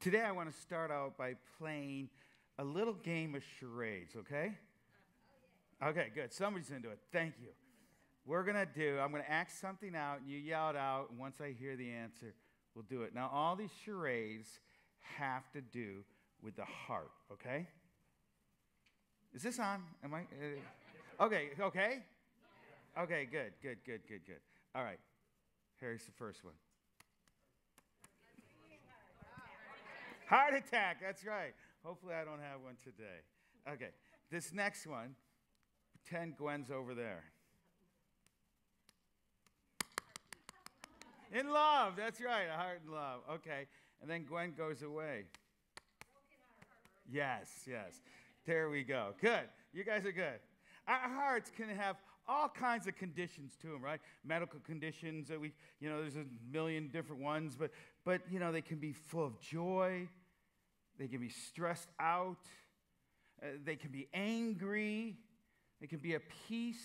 Today, I want to start out by playing a little game of charades, okay? Okay, good. Somebody's into it. Thank you. We're going to do, I'm going to act something out, and you yell it out, and once I hear the answer, we'll do it. Now, all these charades have to do with the heart, okay? Is this on? Am I? Uh, okay, okay? Okay, good, good, good, good, good. All right. Here's the first one. Heart attack, that's right. Hopefully, I don't have one today. Okay, this next one, pretend Gwen's over there. In love, that's right, a heart in love. Okay, and then Gwen goes away. Yes, yes. There we go. Good. You guys are good. Our hearts can have all kinds of conditions to them, right? Medical conditions that we, you know, there's a million different ones, but, but you know, they can be full of joy. They can be stressed out. Uh, they can be angry. They can be at peace.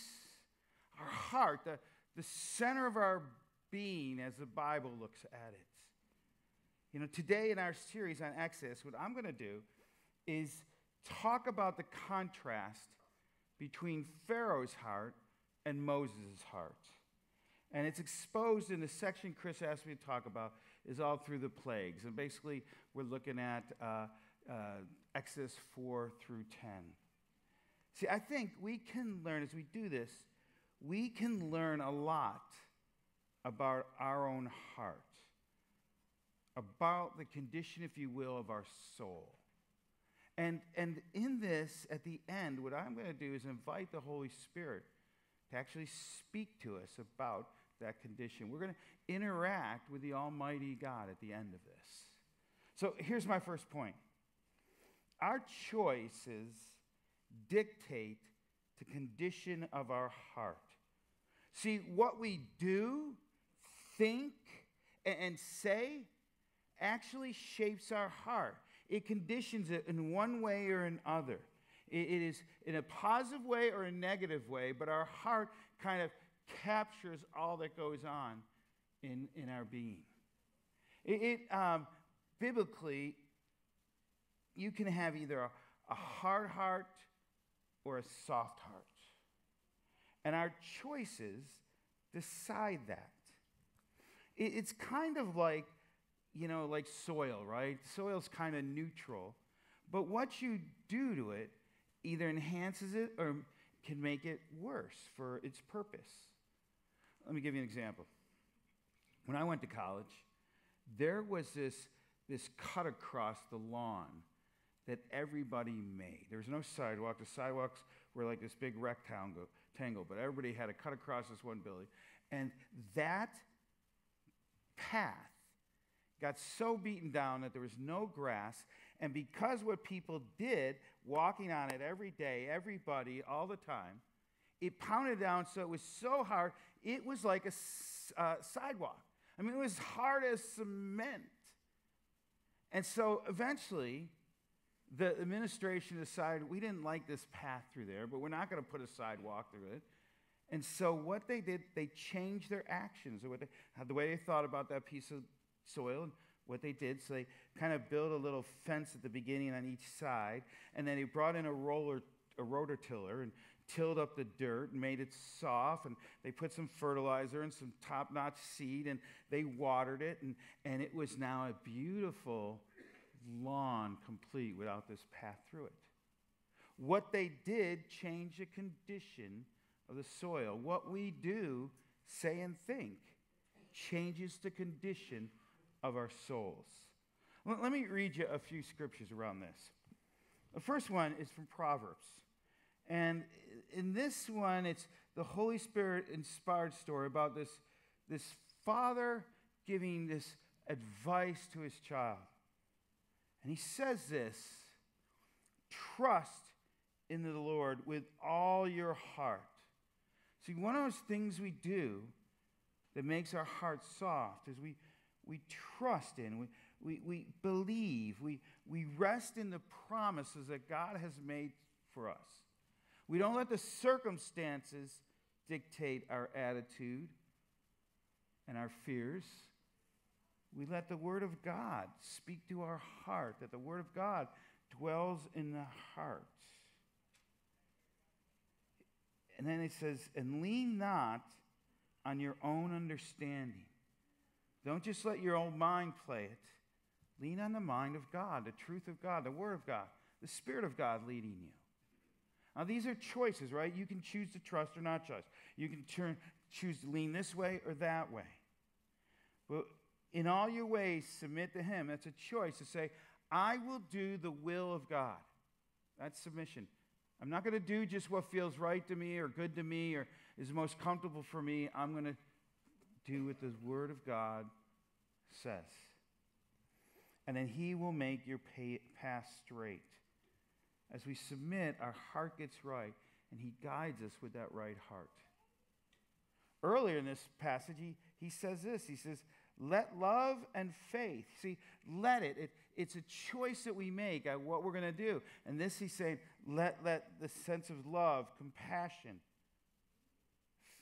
Our heart, the, the center of our being as the Bible looks at it. You know, today in our series on Exodus, what I'm going to do is talk about the contrast between Pharaoh's heart and Moses' heart. And it's exposed in the section Chris asked me to talk about, is all through the plagues. And basically, we're looking at uh, uh, Exodus 4 through 10. See, I think we can learn, as we do this, we can learn a lot about our own heart, about the condition, if you will, of our soul. And, and in this, at the end, what I'm going to do is invite the Holy Spirit to actually speak to us about that condition. We're going to interact with the Almighty God at the end of this. So here's my first point our choices dictate the condition of our heart. See, what we do, think, and say actually shapes our heart. It conditions it in one way or another. It is in a positive way or a negative way, but our heart kind of captures all that goes on in, in our being. It, it um, biblically, you can have either a, a hard heart or a soft heart. And our choices decide that. It, it's kind of like, you know, like soil, right? Soil's kind of neutral. But what you do to it either enhances it or can make it worse for its purpose. Let me give you an example. When I went to college, there was this, this cut across the lawn that everybody made. There was no sidewalk. The sidewalks were like this big rectangle, tangle, but everybody had to cut across this one building. And that path got so beaten down that there was no grass. And because what people did, walking on it every day, everybody, all the time, it pounded down so it was so hard, it was like a uh, sidewalk. I mean, it was hard as cement. And so eventually, the administration decided we didn't like this path through there, but we're not going to put a sidewalk through it. And so what they did, they changed their actions, they, the way they thought about that piece of soil, and what they did. So they kind of built a little fence at the beginning on each side, and then they brought in a roller, a rototiller, and tilled up the dirt and made it soft and they put some fertilizer and some top-notch seed and they watered it and, and it was now a beautiful lawn complete without this path through it. What they did changed the condition of the soil. What we do say and think changes the condition of our souls. Let me read you a few scriptures around this. The first one is from proverbs and in this one, it's the Holy Spirit inspired story about this, this father giving this advice to his child. And he says this trust in the Lord with all your heart. See, one of those things we do that makes our hearts soft is we, we trust in, we, we, we believe, we, we rest in the promises that God has made for us. We don't let the circumstances dictate our attitude and our fears. we let the Word of God speak to our heart, that the Word of God dwells in the heart. And then it says, and lean not on your own understanding. Don't just let your own mind play it. Lean on the mind of God, the truth of God, the Word of God, the Spirit of God leading you. Now, these are choices, right? You can choose to trust or not trust. You can turn, choose to lean this way or that way. But in all your ways, submit to Him. That's a choice to say, I will do the will of God. That's submission. I'm not going to do just what feels right to me or good to me or is most comfortable for me. I'm going to do what the Word of God says. And then He will make your path straight. As we submit, our heart gets right, and He guides us with that right heart. Earlier in this passage, he, he says this He says, Let love and faith, see, let it, it it's a choice that we make at what we're going to do. And this, he's saying, let, let the sense of love, compassion,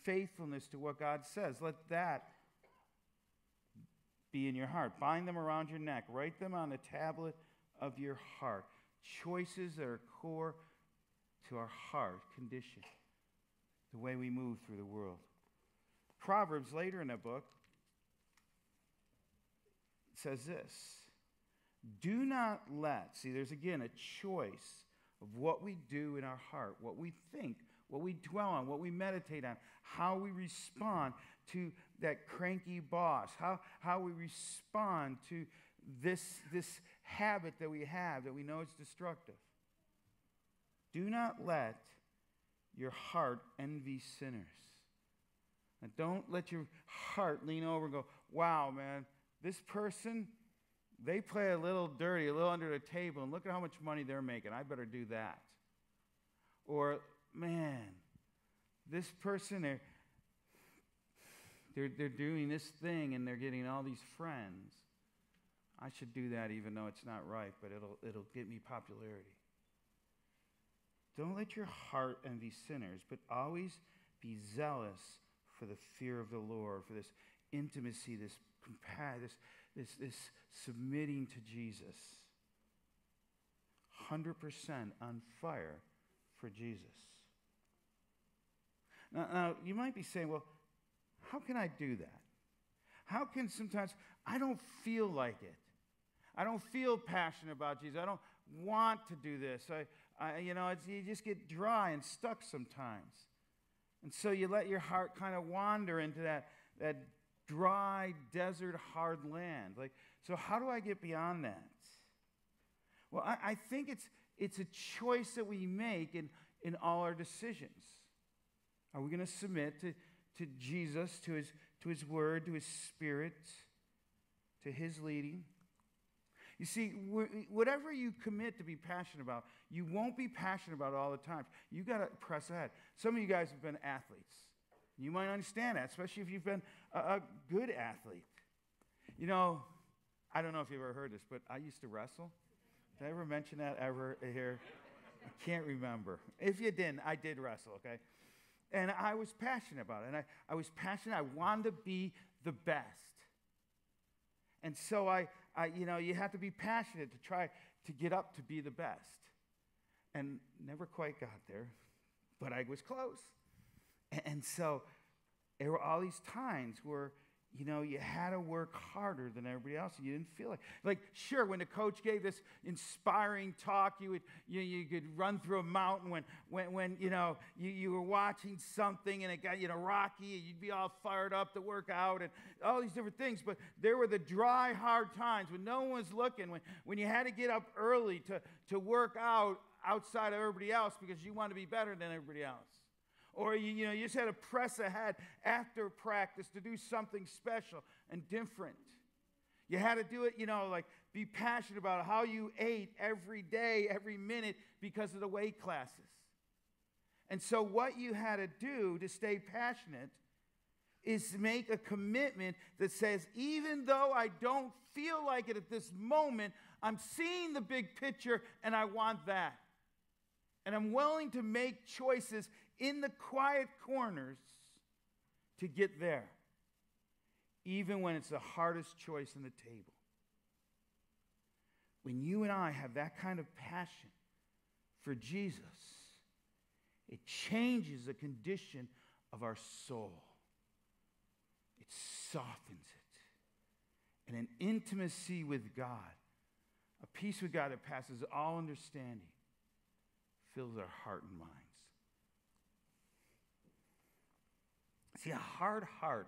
faithfulness to what God says, let that be in your heart. Bind them around your neck. Write them on the tablet of your heart. Choices that are core to our heart condition, the way we move through the world. Proverbs, later in the book, says this Do not let, see, there's again a choice of what we do in our heart, what we think, what we dwell on, what we meditate on, how we respond to that cranky boss, how, how we respond to this, this habit that we have that we know is destructive. Do not let your heart envy sinners. And don't let your heart lean over and go, wow, man, this person, they play a little dirty, a little under the table, and look at how much money they're making. I better do that. Or, man, this person, they're, they're, they're doing this thing and they're getting all these friends. I should do that even though it's not right, but it'll, it'll get me popularity. Don't let your heart envy sinners, but always be zealous for the fear of the Lord, for this intimacy, this compassion, this, this, this submitting to Jesus. 100% on fire for Jesus. Now, now, you might be saying, well, how can I do that? How can sometimes I don't feel like it? I don't feel passionate about Jesus. I don't want to do this. I, I you know, you just get dry and stuck sometimes. And so you let your heart kind of wander into that, that dry, desert, hard land. Like, so how do I get beyond that? Well, I, I think it's, it's a choice that we make in, in all our decisions. Are we going to submit to, to Jesus, to his, to his word, to his spirit, to his leading? You see, whatever you commit to be passionate about, you won't be passionate about all the time. You got to press ahead. Some of you guys have been athletes. You might understand that, especially if you've been a, a good athlete. You know, I don't know if you've ever heard this, but I used to wrestle. Did I ever mention that ever here? I can't remember. If you didn't, I did wrestle, okay? And I was passionate about it. And I, I was passionate. I wanted to be the best. And so I, You know, you have to be passionate to try to get up to be the best. And never quite got there, but I was close. And, and so there were all these times where you know, you had to work harder than everybody else, and you didn't feel like. Like, sure, when the coach gave this inspiring talk, you would, you, you could run through a mountain. When, when, when you know, you, you were watching something and it got you know rocky, and you'd be all fired up to work out, and all these different things. But there were the dry, hard times when no one was looking, when, when you had to get up early to, to work out outside of everybody else because you wanted to be better than everybody else. Or you, you know, you just had to press ahead after practice to do something special and different. You had to do it, you know, like be passionate about how you ate every day, every minute because of the weight classes. And so, what you had to do to stay passionate is make a commitment that says, even though I don't feel like it at this moment, I'm seeing the big picture and I want that. And I'm willing to make choices in the quiet corners to get there. even when it's the hardest choice on the table. When you and I have that kind of passion for Jesus, it changes the condition of our soul. It softens it. And an intimacy with God, a peace with God that passes all understanding, fills our heart and minds. See, a hard heart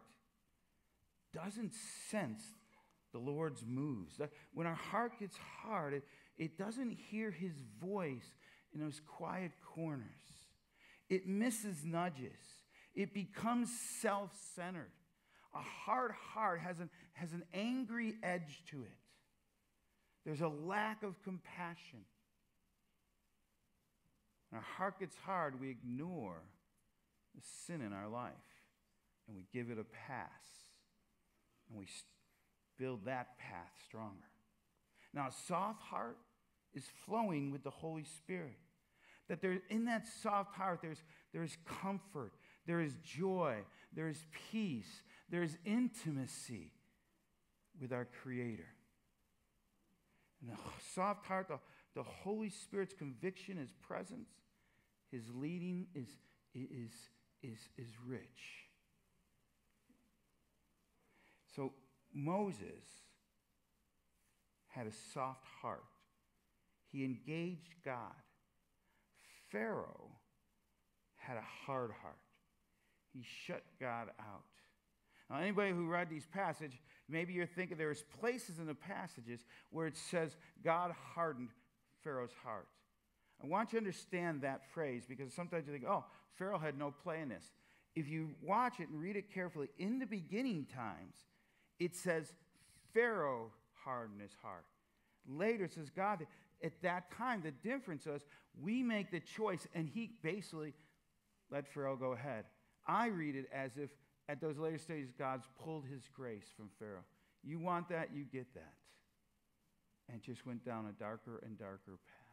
doesn't sense the Lord's moves. When our heart gets hard, it, it doesn't hear his voice in those quiet corners. It misses nudges. It becomes self centered. A hard heart has an, has an angry edge to it. There's a lack of compassion. When our heart gets hard, we ignore the sin in our life and we give it a pass. And we build that path stronger. Now, a soft heart is flowing with the Holy Spirit. That there, in that soft heart, there's, there's comfort, there is joy, there is peace, there is intimacy with our Creator. And the soft heart, the, the Holy Spirit's conviction, His presence, His leading is, is, is, is rich. So Moses had a soft heart. He engaged God. Pharaoh had a hard heart. He shut God out. Now, anybody who read these passages, maybe you're thinking there's places in the passages where it says God hardened Pharaoh's heart. I want you to understand that phrase because sometimes you think, oh, Pharaoh had no play in this. If you watch it and read it carefully, in the beginning times, it says Pharaoh hardened his heart. Later, it says God, at that time, the difference was we make the choice, and he basically let Pharaoh go ahead. I read it as if at those later stages, God's pulled his grace from Pharaoh. You want that, you get that. And just went down a darker and darker path.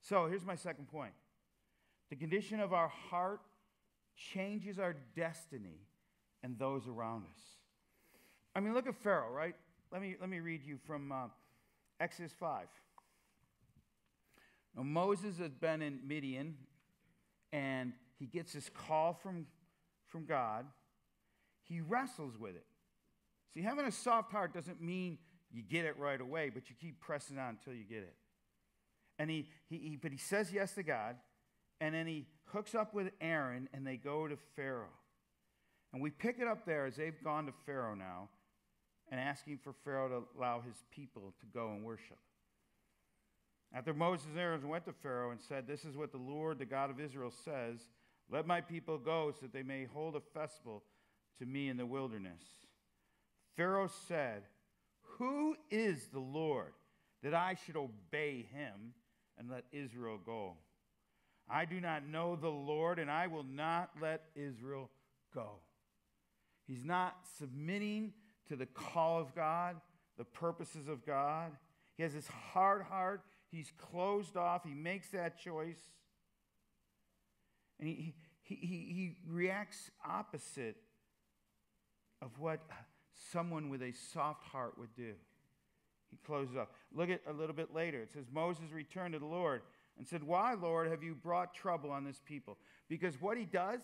So here's my second point the condition of our heart changes our destiny and those around us. I mean, look at Pharaoh, right? Let me, let me read you from uh, Exodus 5. Now, Moses has been in Midian, and he gets this call from, from God. He wrestles with it. See, having a soft heart doesn't mean you get it right away, but you keep pressing on until you get it. And he, he, he, but he says yes to God, and then he hooks up with Aaron, and they go to Pharaoh. And we pick it up there as they've gone to Pharaoh now and asking for Pharaoh to allow his people to go and worship. After Moses and Aaron went to Pharaoh and said, This is what the Lord, the God of Israel, says Let my people go so that they may hold a festival to me in the wilderness. Pharaoh said, Who is the Lord that I should obey him and let Israel go? I do not know the Lord, and I will not let Israel go. He's not submitting to the call of God, the purposes of God. He has this hard heart. He's closed off. He makes that choice. And he, he, he, he reacts opposite of what someone with a soft heart would do. He closes up. Look at a little bit later. It says, Moses returned to the Lord and said, Why, Lord, have you brought trouble on this people? Because what he does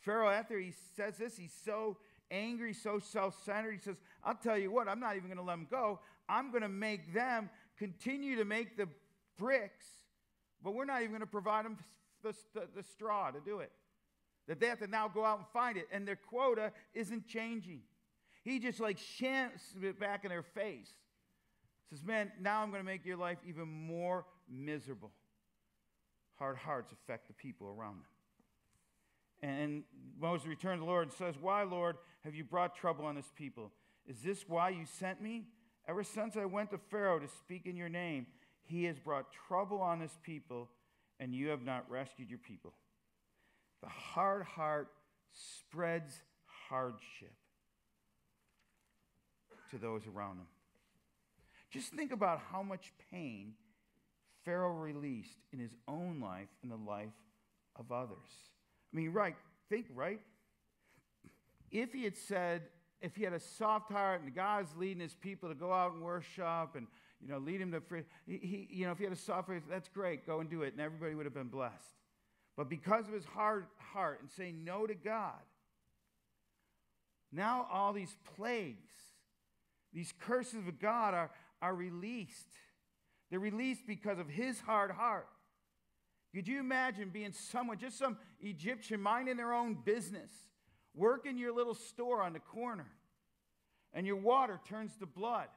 Pharaoh, after he says this, he's so angry, so self centered. He says, I'll tell you what, I'm not even going to let them go. I'm going to make them continue to make the bricks, but we're not even going to provide them the, the, the, straw to do it. That they have to now go out and find it, and their quota isn't changing. He just like shants it back in their face. Says, Man, now I'm going to make your life even more miserable. Hard hearts affect the people around them. And Moses returned to the Lord and says, Why, Lord, have you brought trouble on this people? Is this why you sent me? Ever since I went to Pharaoh to speak in your name, he has brought trouble on this people, and you have not rescued your people. The hard heart spreads hardship to those around them. Just think about how much pain Pharaoh released in his own life and the life of others. I mean, right, think, right? if he had said, if he had a soft heart and God's leading his people to go out and worship and you know lead him to free, he, he you know if he had a soft heart, that's great, go and do it, and everybody would have been blessed. But because of his hard heart and saying no to God, now all these plagues, these curses of God are, are released. They're released because of his hard heart. Could you imagine being someone, just some Egyptian minding their own business, working your little store on the corner, and your water turns to blood,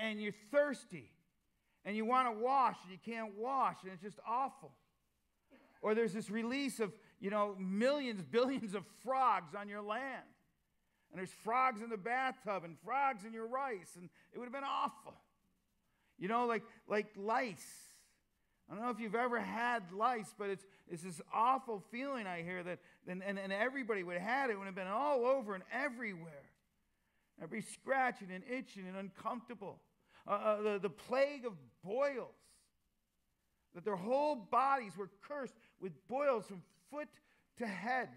and you're thirsty, and you want to wash, and you can't wash, and it's just awful. Or there's this release of, you know, millions, billions of frogs on your land. And there's frogs in the bathtub and frogs in your rice, and it would have been awful. You know, like, like lice. I don't know if you've ever had lice, but it's, it's this awful feeling I hear that, and, and, and everybody would have had it, it would have been all over and everywhere. I'd scratching and itching and uncomfortable. Uh, uh, the, the plague of boils, that their whole bodies were cursed with boils from foot to head.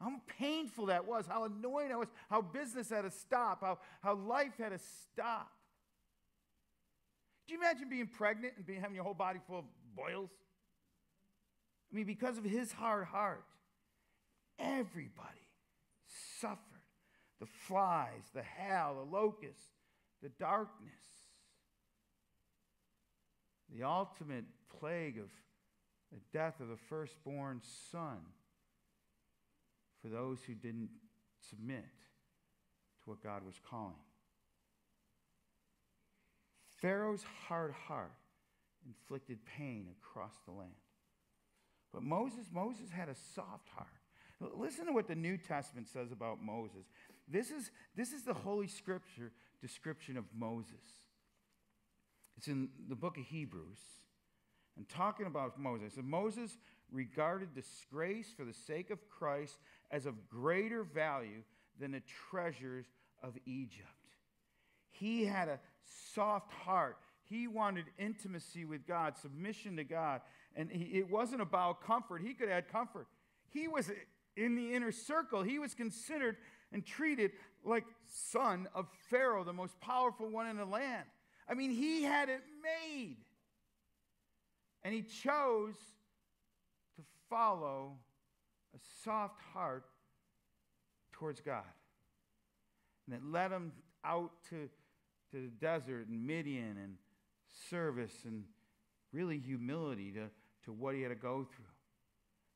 How painful that was, how annoying that was, how business had to stop, how, how life had to stop. Do you imagine being pregnant and being, having your whole body full of boils? I mean, because of his hard heart, everybody suffered. The flies, the hail, the locusts, the darkness. The ultimate plague of the death of the firstborn son for those who didn't submit to what God was calling. Pharaoh's hard heart inflicted pain across the land. But Moses, Moses had a soft heart. Listen to what the New Testament says about Moses. This is, this is the Holy Scripture description of Moses. It's in the book of Hebrews. And talking about Moses. And Moses regarded disgrace for the sake of Christ as of greater value than the treasures of Egypt. He had a soft heart. He wanted intimacy with God, submission to God. And he, it wasn't about comfort. He could add comfort. He was in the inner circle. He was considered and treated like son of Pharaoh, the most powerful one in the land. I mean, he had it made. And he chose to follow a soft heart towards God. And it led him out to, to the desert and Midian and service and really humility to, to what he had to go through.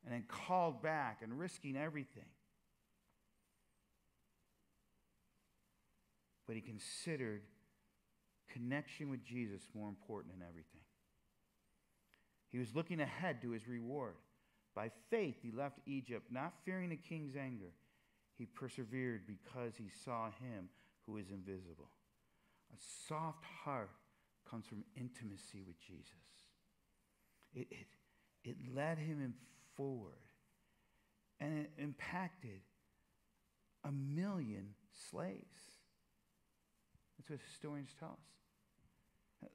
And then called back and risking everything. But he considered connection with Jesus more important than everything. He was looking ahead to his reward. By faith, he left Egypt, not fearing the king's anger. He persevered because he saw him who is invisible. A soft heart comes from intimacy with Jesus. It, it, it led him forward and it impacted a million slaves. That's what historians tell us.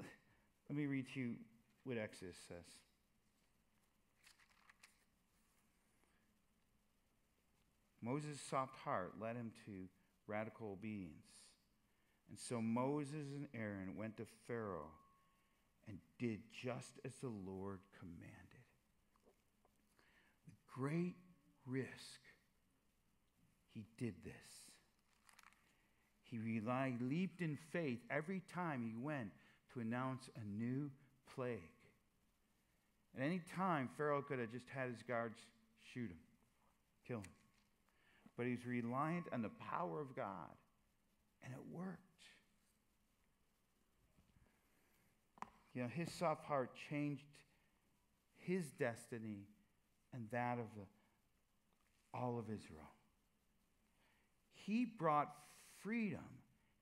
Let me read to you what Exodus says. Moses' soft heart led him to radical obedience. And so Moses and Aaron went to Pharaoh and did just as the Lord commanded. With great risk, he did this. He relied, leaped in faith every time he went to announce a new plague. At any time, Pharaoh could have just had his guards shoot him, kill him but he's reliant on the power of God. And it worked. You know, his soft heart changed his destiny and that of the, all of Israel. He brought freedom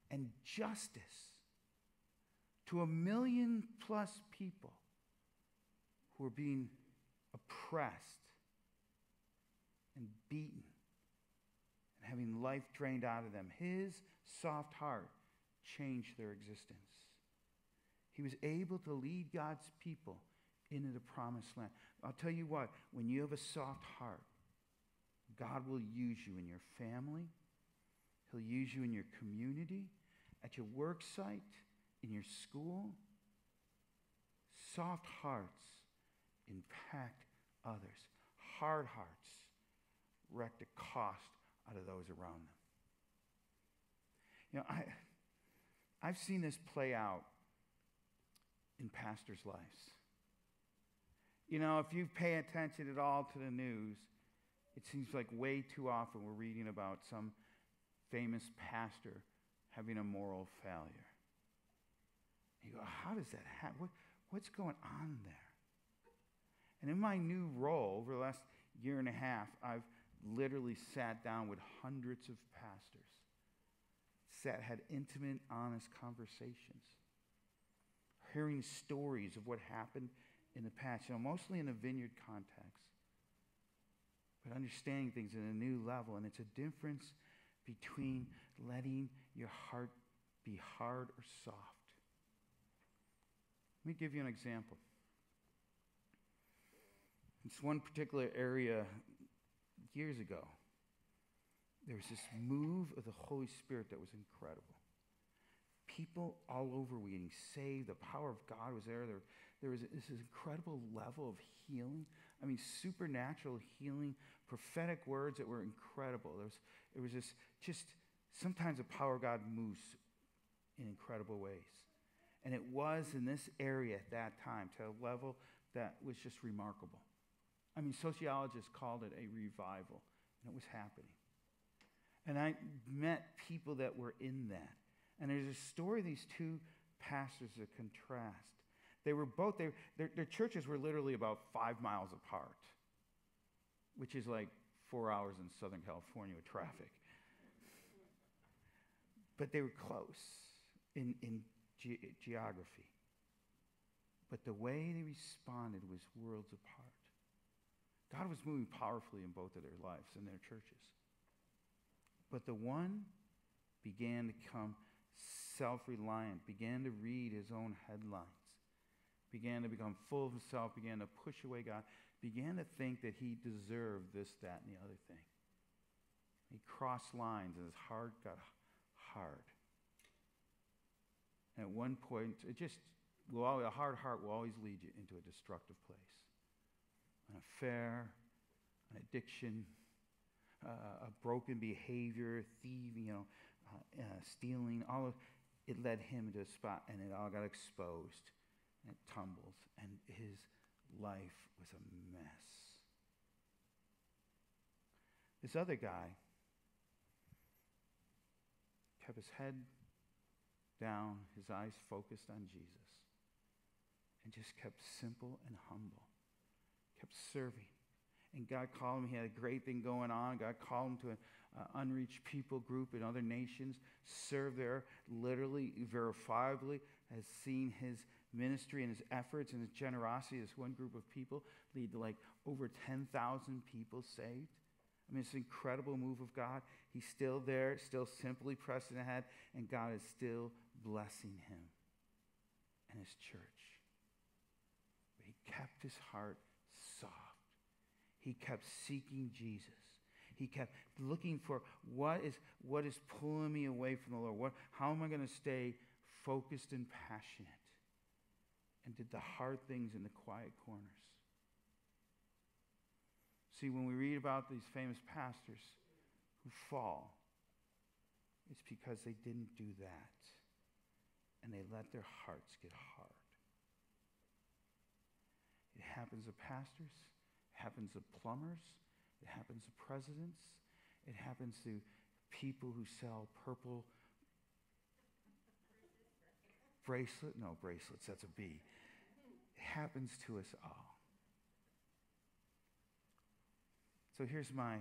and justice to a million plus people who were being oppressed and beaten and having life drained out of them. His soft heart changed their existence. He was able to lead God's people into the promised land. I'll tell you what, when you have a soft heart, God will use you in your family, He'll use you in your community, at your work site, in your school. Soft hearts impact others. Hard hearts wreck the cost out of those around them. You know, I, I've seen this play out in pastors' lives. You know, if you pay attention at all to the news, it seems like way too often we're reading about some famous pastor having a moral failure. You go, how does that happen? What, what's going on there? And in my new role over the last year and a half, I've literally sat down with hundreds of pastors, sat, had intimate, honest conversations, hearing stories of what happened in the past, you know, mostly in a vineyard context, but understanding things at a new level. And it's a difference between letting your heart be hard or soft. Let me give you an example. It's one particular area years ago. There was this move of the Holy Spirit that was incredible. People all over were getting saved. The power of God was there. There, there was this incredible level of healing. I mean, supernatural healing, prophetic words that were incredible. There was, it was just, just sometimes the power of God moves in incredible ways. And it was in this area at that time to a level that was just remarkable. I mean, sociologists called it a revival, and it was happening. And I met people that were in that. And there's a story of these two pastors that contrast. They were both, they, their, their churches were literally about five miles apart, which is like four hours in Southern California with traffic. But they were close in, in ge- geography. But the way they responded was worlds apart. God was moving powerfully in both of their lives and their churches. But the one began to become self reliant, began to read his own headlines, began to become full of himself, began to push away God, began to think that he deserved this, that, and the other thing. He crossed lines and his heart got hard. And at one point, it just, will always, a hard heart will always lead you into a destructive place an affair, an addiction, uh, a broken behavior, thieving, you know, uh, uh, stealing, all of it led him into a spot and it all got exposed and it tumbles and his life was a mess. This other guy kept his head down, his eyes focused on Jesus, and just kept simple and humble kept serving. And God called him. He had a great thing going on. God called him to uh, unreached people group in other nations, served there literally, verifiably, has seen his ministry and his efforts and his generosity. This one group of people lead to like over 10,000 people saved. I mean, it's an incredible move of God. He's still there, still simply pressing ahead, and God is still blessing him and his church. But he kept his heart soft. He kept seeking Jesus. He kept looking for what is, what is pulling me away from the Lord. What, how am I going to stay focused and passionate? And did the hard things in the quiet corners. See, when we read about these famous pastors who fall, it's because they didn't do that. And they let their hearts get hard. It happens to pastors, it happens to plumbers, it happens to presidents, it happens to people who sell purple bracelet. No, bracelets, that's a B. It happens to us all. So here's my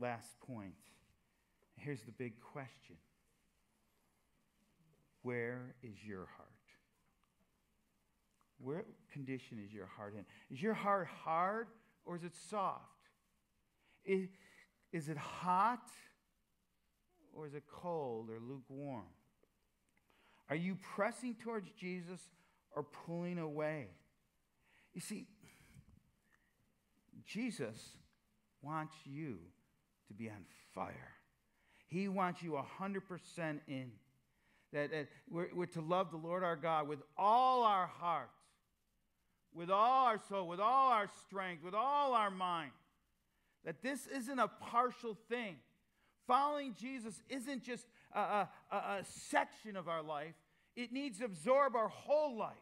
last point. Here's the big question Where is your heart? Where condition is your heart in? Is your heart hard or is it soft? Is, is it hot or is it cold or lukewarm? Are you pressing towards Jesus or pulling away? You see, Jesus wants you to be on fire. He wants you 100% in. That, that we're, we're to love the Lord our God with all our heart, with all our soul, with all our strength, with all our mind. That this isn't a partial thing. Following Jesus isn't just a, a, a, section of our life, it needs to absorb our whole life.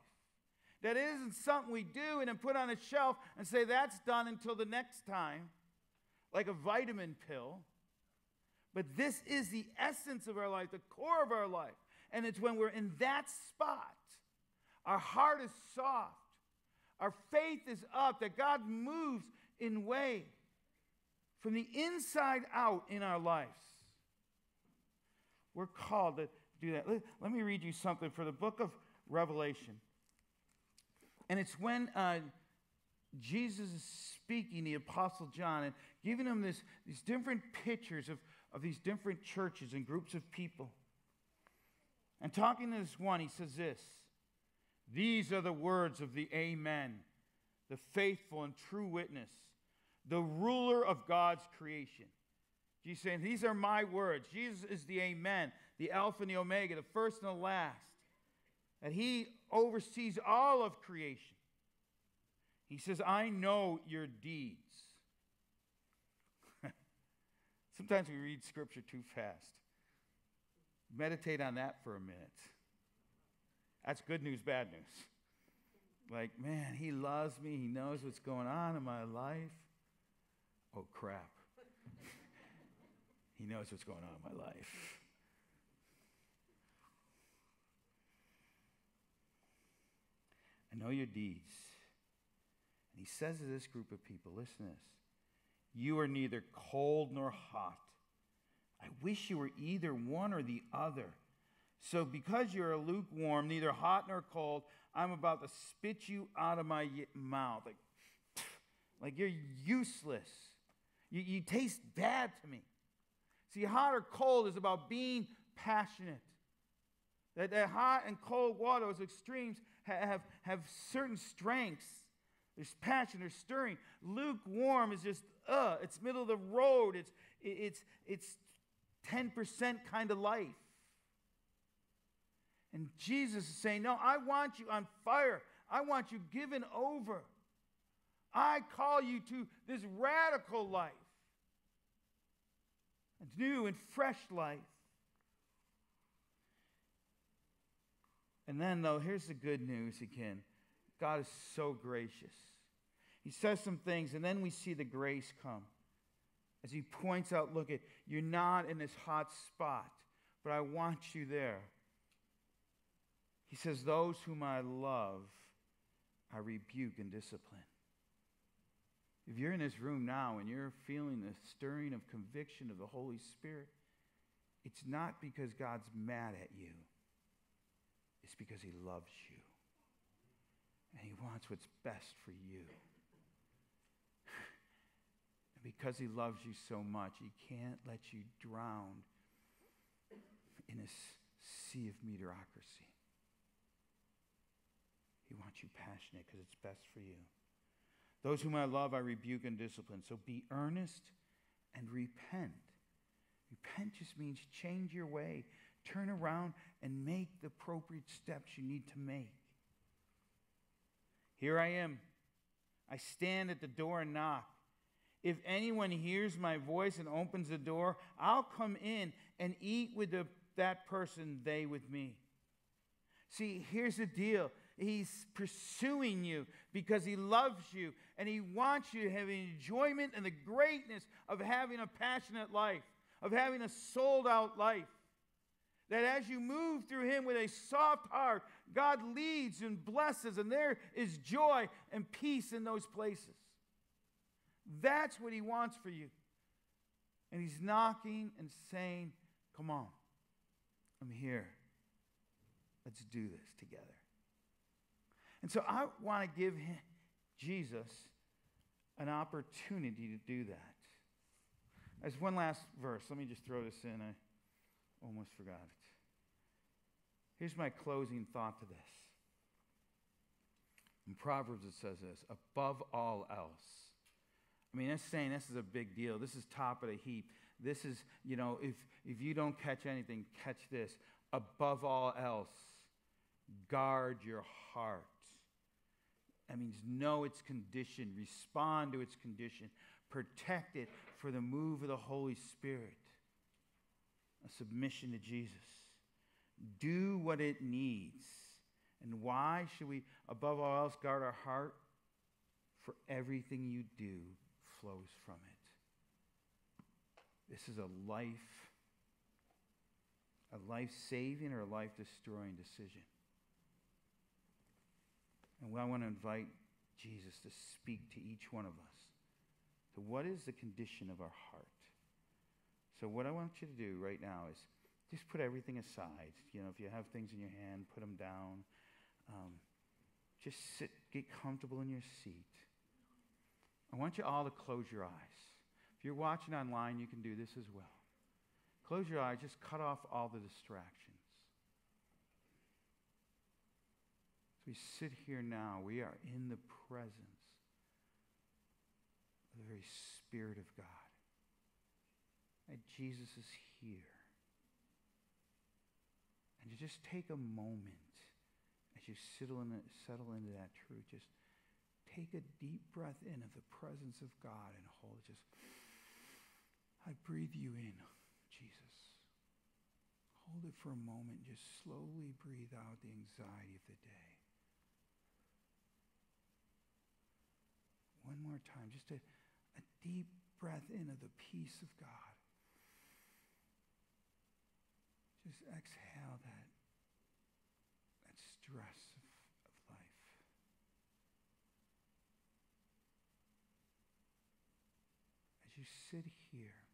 That it isn't something we do and then put on a shelf and say that's done until the next time, like a vitamin pill. But this is the essence of our life, the core of our life. And it's when we're in that spot, our heart is soft, our faith is up, that God moves in way from the inside out in our lives. We're called to do that. Let, let me read you something for the book of Revelation. And it's when uh, Jesus is speaking, the Apostle John, and giving him this, these different pictures of, of these different churches and groups of people. And talking to this one, he says this These are the words of the Amen, the faithful and true witness, the ruler of God's creation. Jesus saying, These are my words. Jesus is the Amen, the Alpha and the Omega, the first and the last. That he oversees all of creation. He says, I know your deeds. Sometimes we read scripture too fast. Meditate on that for a minute. That's good news, bad news. Like, man, he loves me. He knows what's going on in my life. Oh, crap. he knows what's going on in my life. I know your deeds. And he says to this group of people, listen to this. You are neither cold nor hot. I wish you were either one or the other. So, because you're lukewarm, neither hot nor cold, I'm about to spit you out of my mouth. Like, like you're useless. You, you taste bad to me. See, hot or cold is about being passionate. That, that hot and cold water, those extremes, have, have, have certain strengths. There's passion, there's stirring. Lukewarm is just, uh, it's middle of the road. It's, it's, it's 10% kind of life. And Jesus is saying, No, I want you on fire. I want you given over. I call you to this radical life, a new and fresh life. And then, though, here's the good news again God is so gracious. He says some things, and then we see the grace come. As he points out, look at you're not in this hot spot, but I want you there. He says, Those whom I love, I rebuke and discipline. If you're in this room now and you're feeling the stirring of conviction of the Holy Spirit, it's not because God's mad at you, it's because He loves you. And He wants what's best for you. And because he loves you so much, he can't let you drown in a sea of mediocrity. Wants you passionate because it's best for you. Those whom I love, I rebuke and discipline. So be earnest and repent. Repent just means change your way, turn around, and make the appropriate steps you need to make. Here I am. I stand at the door and knock. If anyone hears my voice and opens the door, I'll come in and eat with the, that person, they with me. See, here's the deal. He's pursuing you because he loves you and he wants you to have enjoyment and the greatness of having a passionate life, of having a sold out life. That as you move through him with a soft heart, God leads and blesses, and there is joy and peace in those places. That's what he wants for you. And he's knocking and saying, Come on, I'm here. Let's do this together. And so I want to give him, Jesus an opportunity to do that. As one last verse, let me just throw this in. I almost forgot it. Here's my closing thought to this. In Proverbs, it says this above all else, I mean, that's saying this is a big deal. This is top of the heap. This is, you know, if, if you don't catch anything, catch this. Above all else, guard your heart. That means know its condition, respond to its condition, protect it for the move of the Holy Spirit. A submission to Jesus. Do what it needs. And why should we, above all else, guard our heart? For everything you do flows from it. This is a life, a life saving or a life destroying decision. And I want to invite Jesus to speak to each one of us. So, what is the condition of our heart? So, what I want you to do right now is just put everything aside. You know, if you have things in your hand, put them down. Um, just sit, get comfortable in your seat. I want you all to close your eyes. If you're watching online, you can do this as well. Close your eyes, just cut off all the distractions. As we sit here now, we are in the presence of the very Spirit of God. And Jesus is here. And to just take a moment as you settle, in, settle into that truth, just take a deep breath in of the presence of God and hold it. Just, I breathe you in, Jesus. Hold it for a moment. Just slowly breathe out the anxiety of the day. One more time. Just a, a deep breath in of the peace of God. Just exhale that, that stress of, of life. As you sit here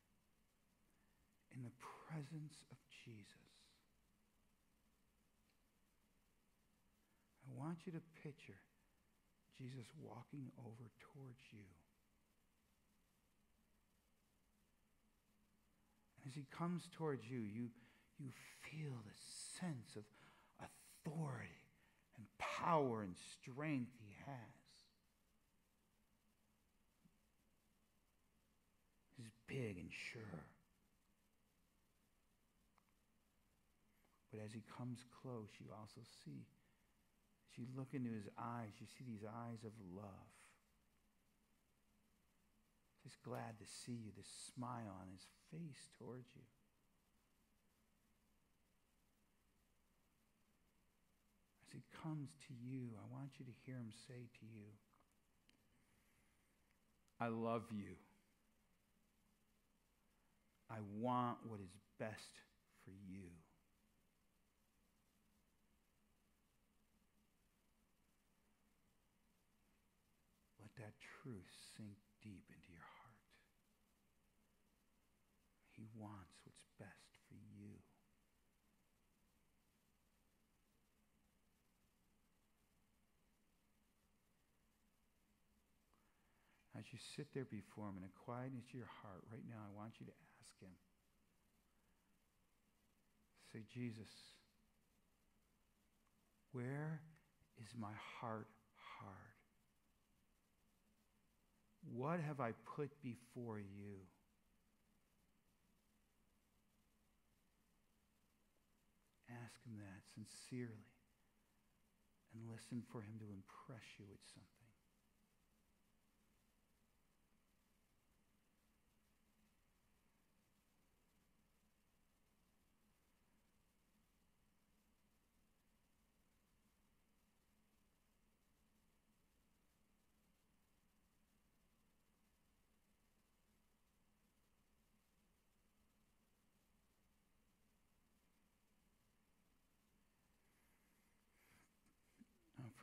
in the presence of Jesus, I want you to picture Jesus walking over towards you. And As he comes towards you, you, you feel the sense of authority and power and strength he has. He's big and sure. But as he comes close, you also see, you look into his eyes, you see these eyes of love. Just glad to see you, this smile on his face towards you. As he comes to you, I want you to hear him say to you, I love you. I want what is best for you. Let that truth sink deep into your heart. He wants what's best for you. As you sit there before him in a quietness of your heart right now, I want you to ask him. Say, Jesus, where is my heart hard? What have I put before you? Ask him that sincerely and listen for him to impress you with something.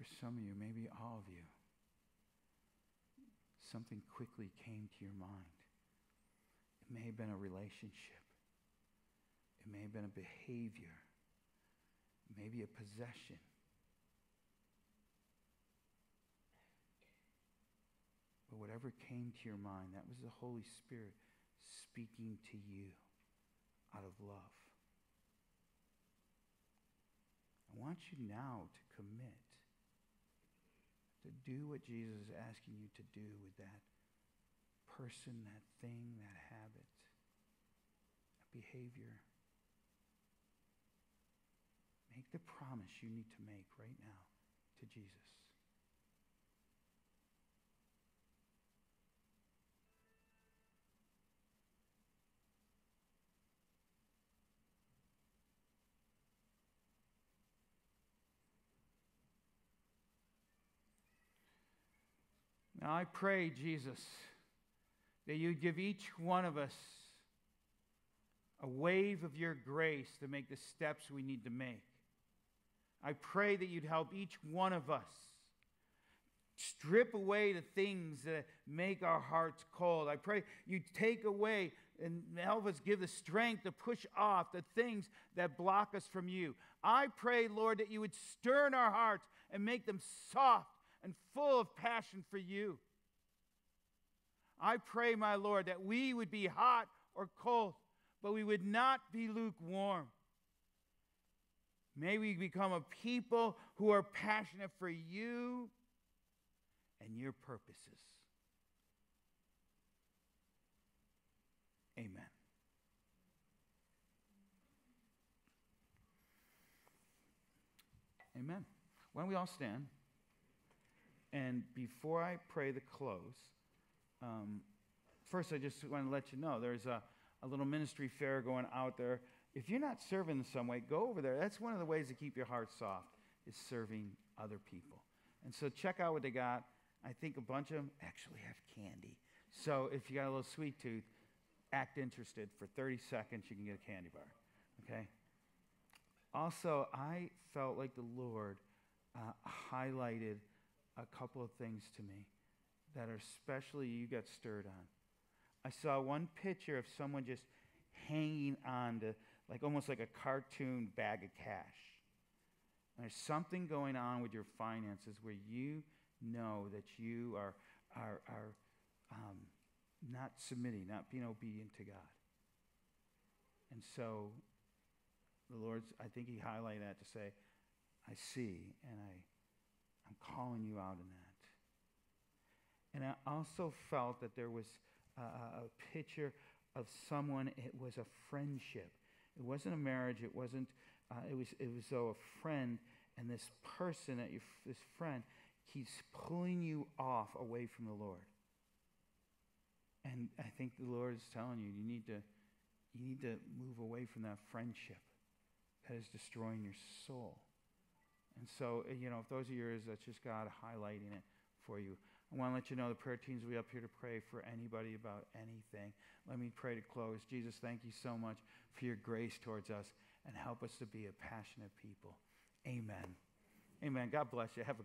For some of you, maybe all of you, something quickly came to your mind. It may have been a relationship. It may have been a behavior. Maybe a possession. But whatever came to your mind, that was the Holy Spirit speaking to you out of love. I want you now to commit to do what Jesus is asking you to do with that person, that thing, that habit, that behavior. Make the promise you need to make right now to Jesus. Now I pray, Jesus, that you give each one of us a wave of your grace to make the steps we need to make. I pray that you'd help each one of us strip away the things that make our hearts cold. I pray you take away and help us give the strength to push off the things that block us from you. I pray, Lord, that you would stir in our hearts and make them soft and full of passion for you. I pray, my Lord, that we would be hot or cold, but we would not be lukewarm. May we become a people who are passionate for you and your purposes. Amen. Amen. Why don't we all stand? And before I pray the close, um, first I just want to let you know there's a, a little ministry fair going out there. If you're not serving in some way, go over there. That's one of the ways to keep your heart soft, is serving other people. And so check out what they got. I think a bunch of them actually have candy. So if you got a little sweet tooth, act interested. For 30 seconds, you can get a candy bar. Okay? Also, I felt like the Lord uh, highlighted a couple of things to me that are especially you got stirred on. I saw one picture of someone just hanging on to, like almost like a cartoon bag of cash. And there's something going on with your finances where you know that you are, are, are um, not submitting, not being obedient to God. And so the Lord's, I think he highlighted that to say, I see, and I, I'm calling you out in that. And I also felt that there was a, a picture of someone, it was a friendship. It wasn't a marriage, it wasn't, uh, it, was, it was though a friend, and this person, that you, this friend, keeps pulling you off away from the Lord. And I think the Lord is telling you, you need to, you need to move away from that friendship that is destroying your soul. And so, uh, you know, if those are yours, that's just God highlighting it for you. I want to let you know the prayer teams will be up here to pray for anybody about anything. Let me pray to close. Jesus, thank you so much for your grace towards us and help us to be a passionate people. Amen. Amen. God bless you. Have a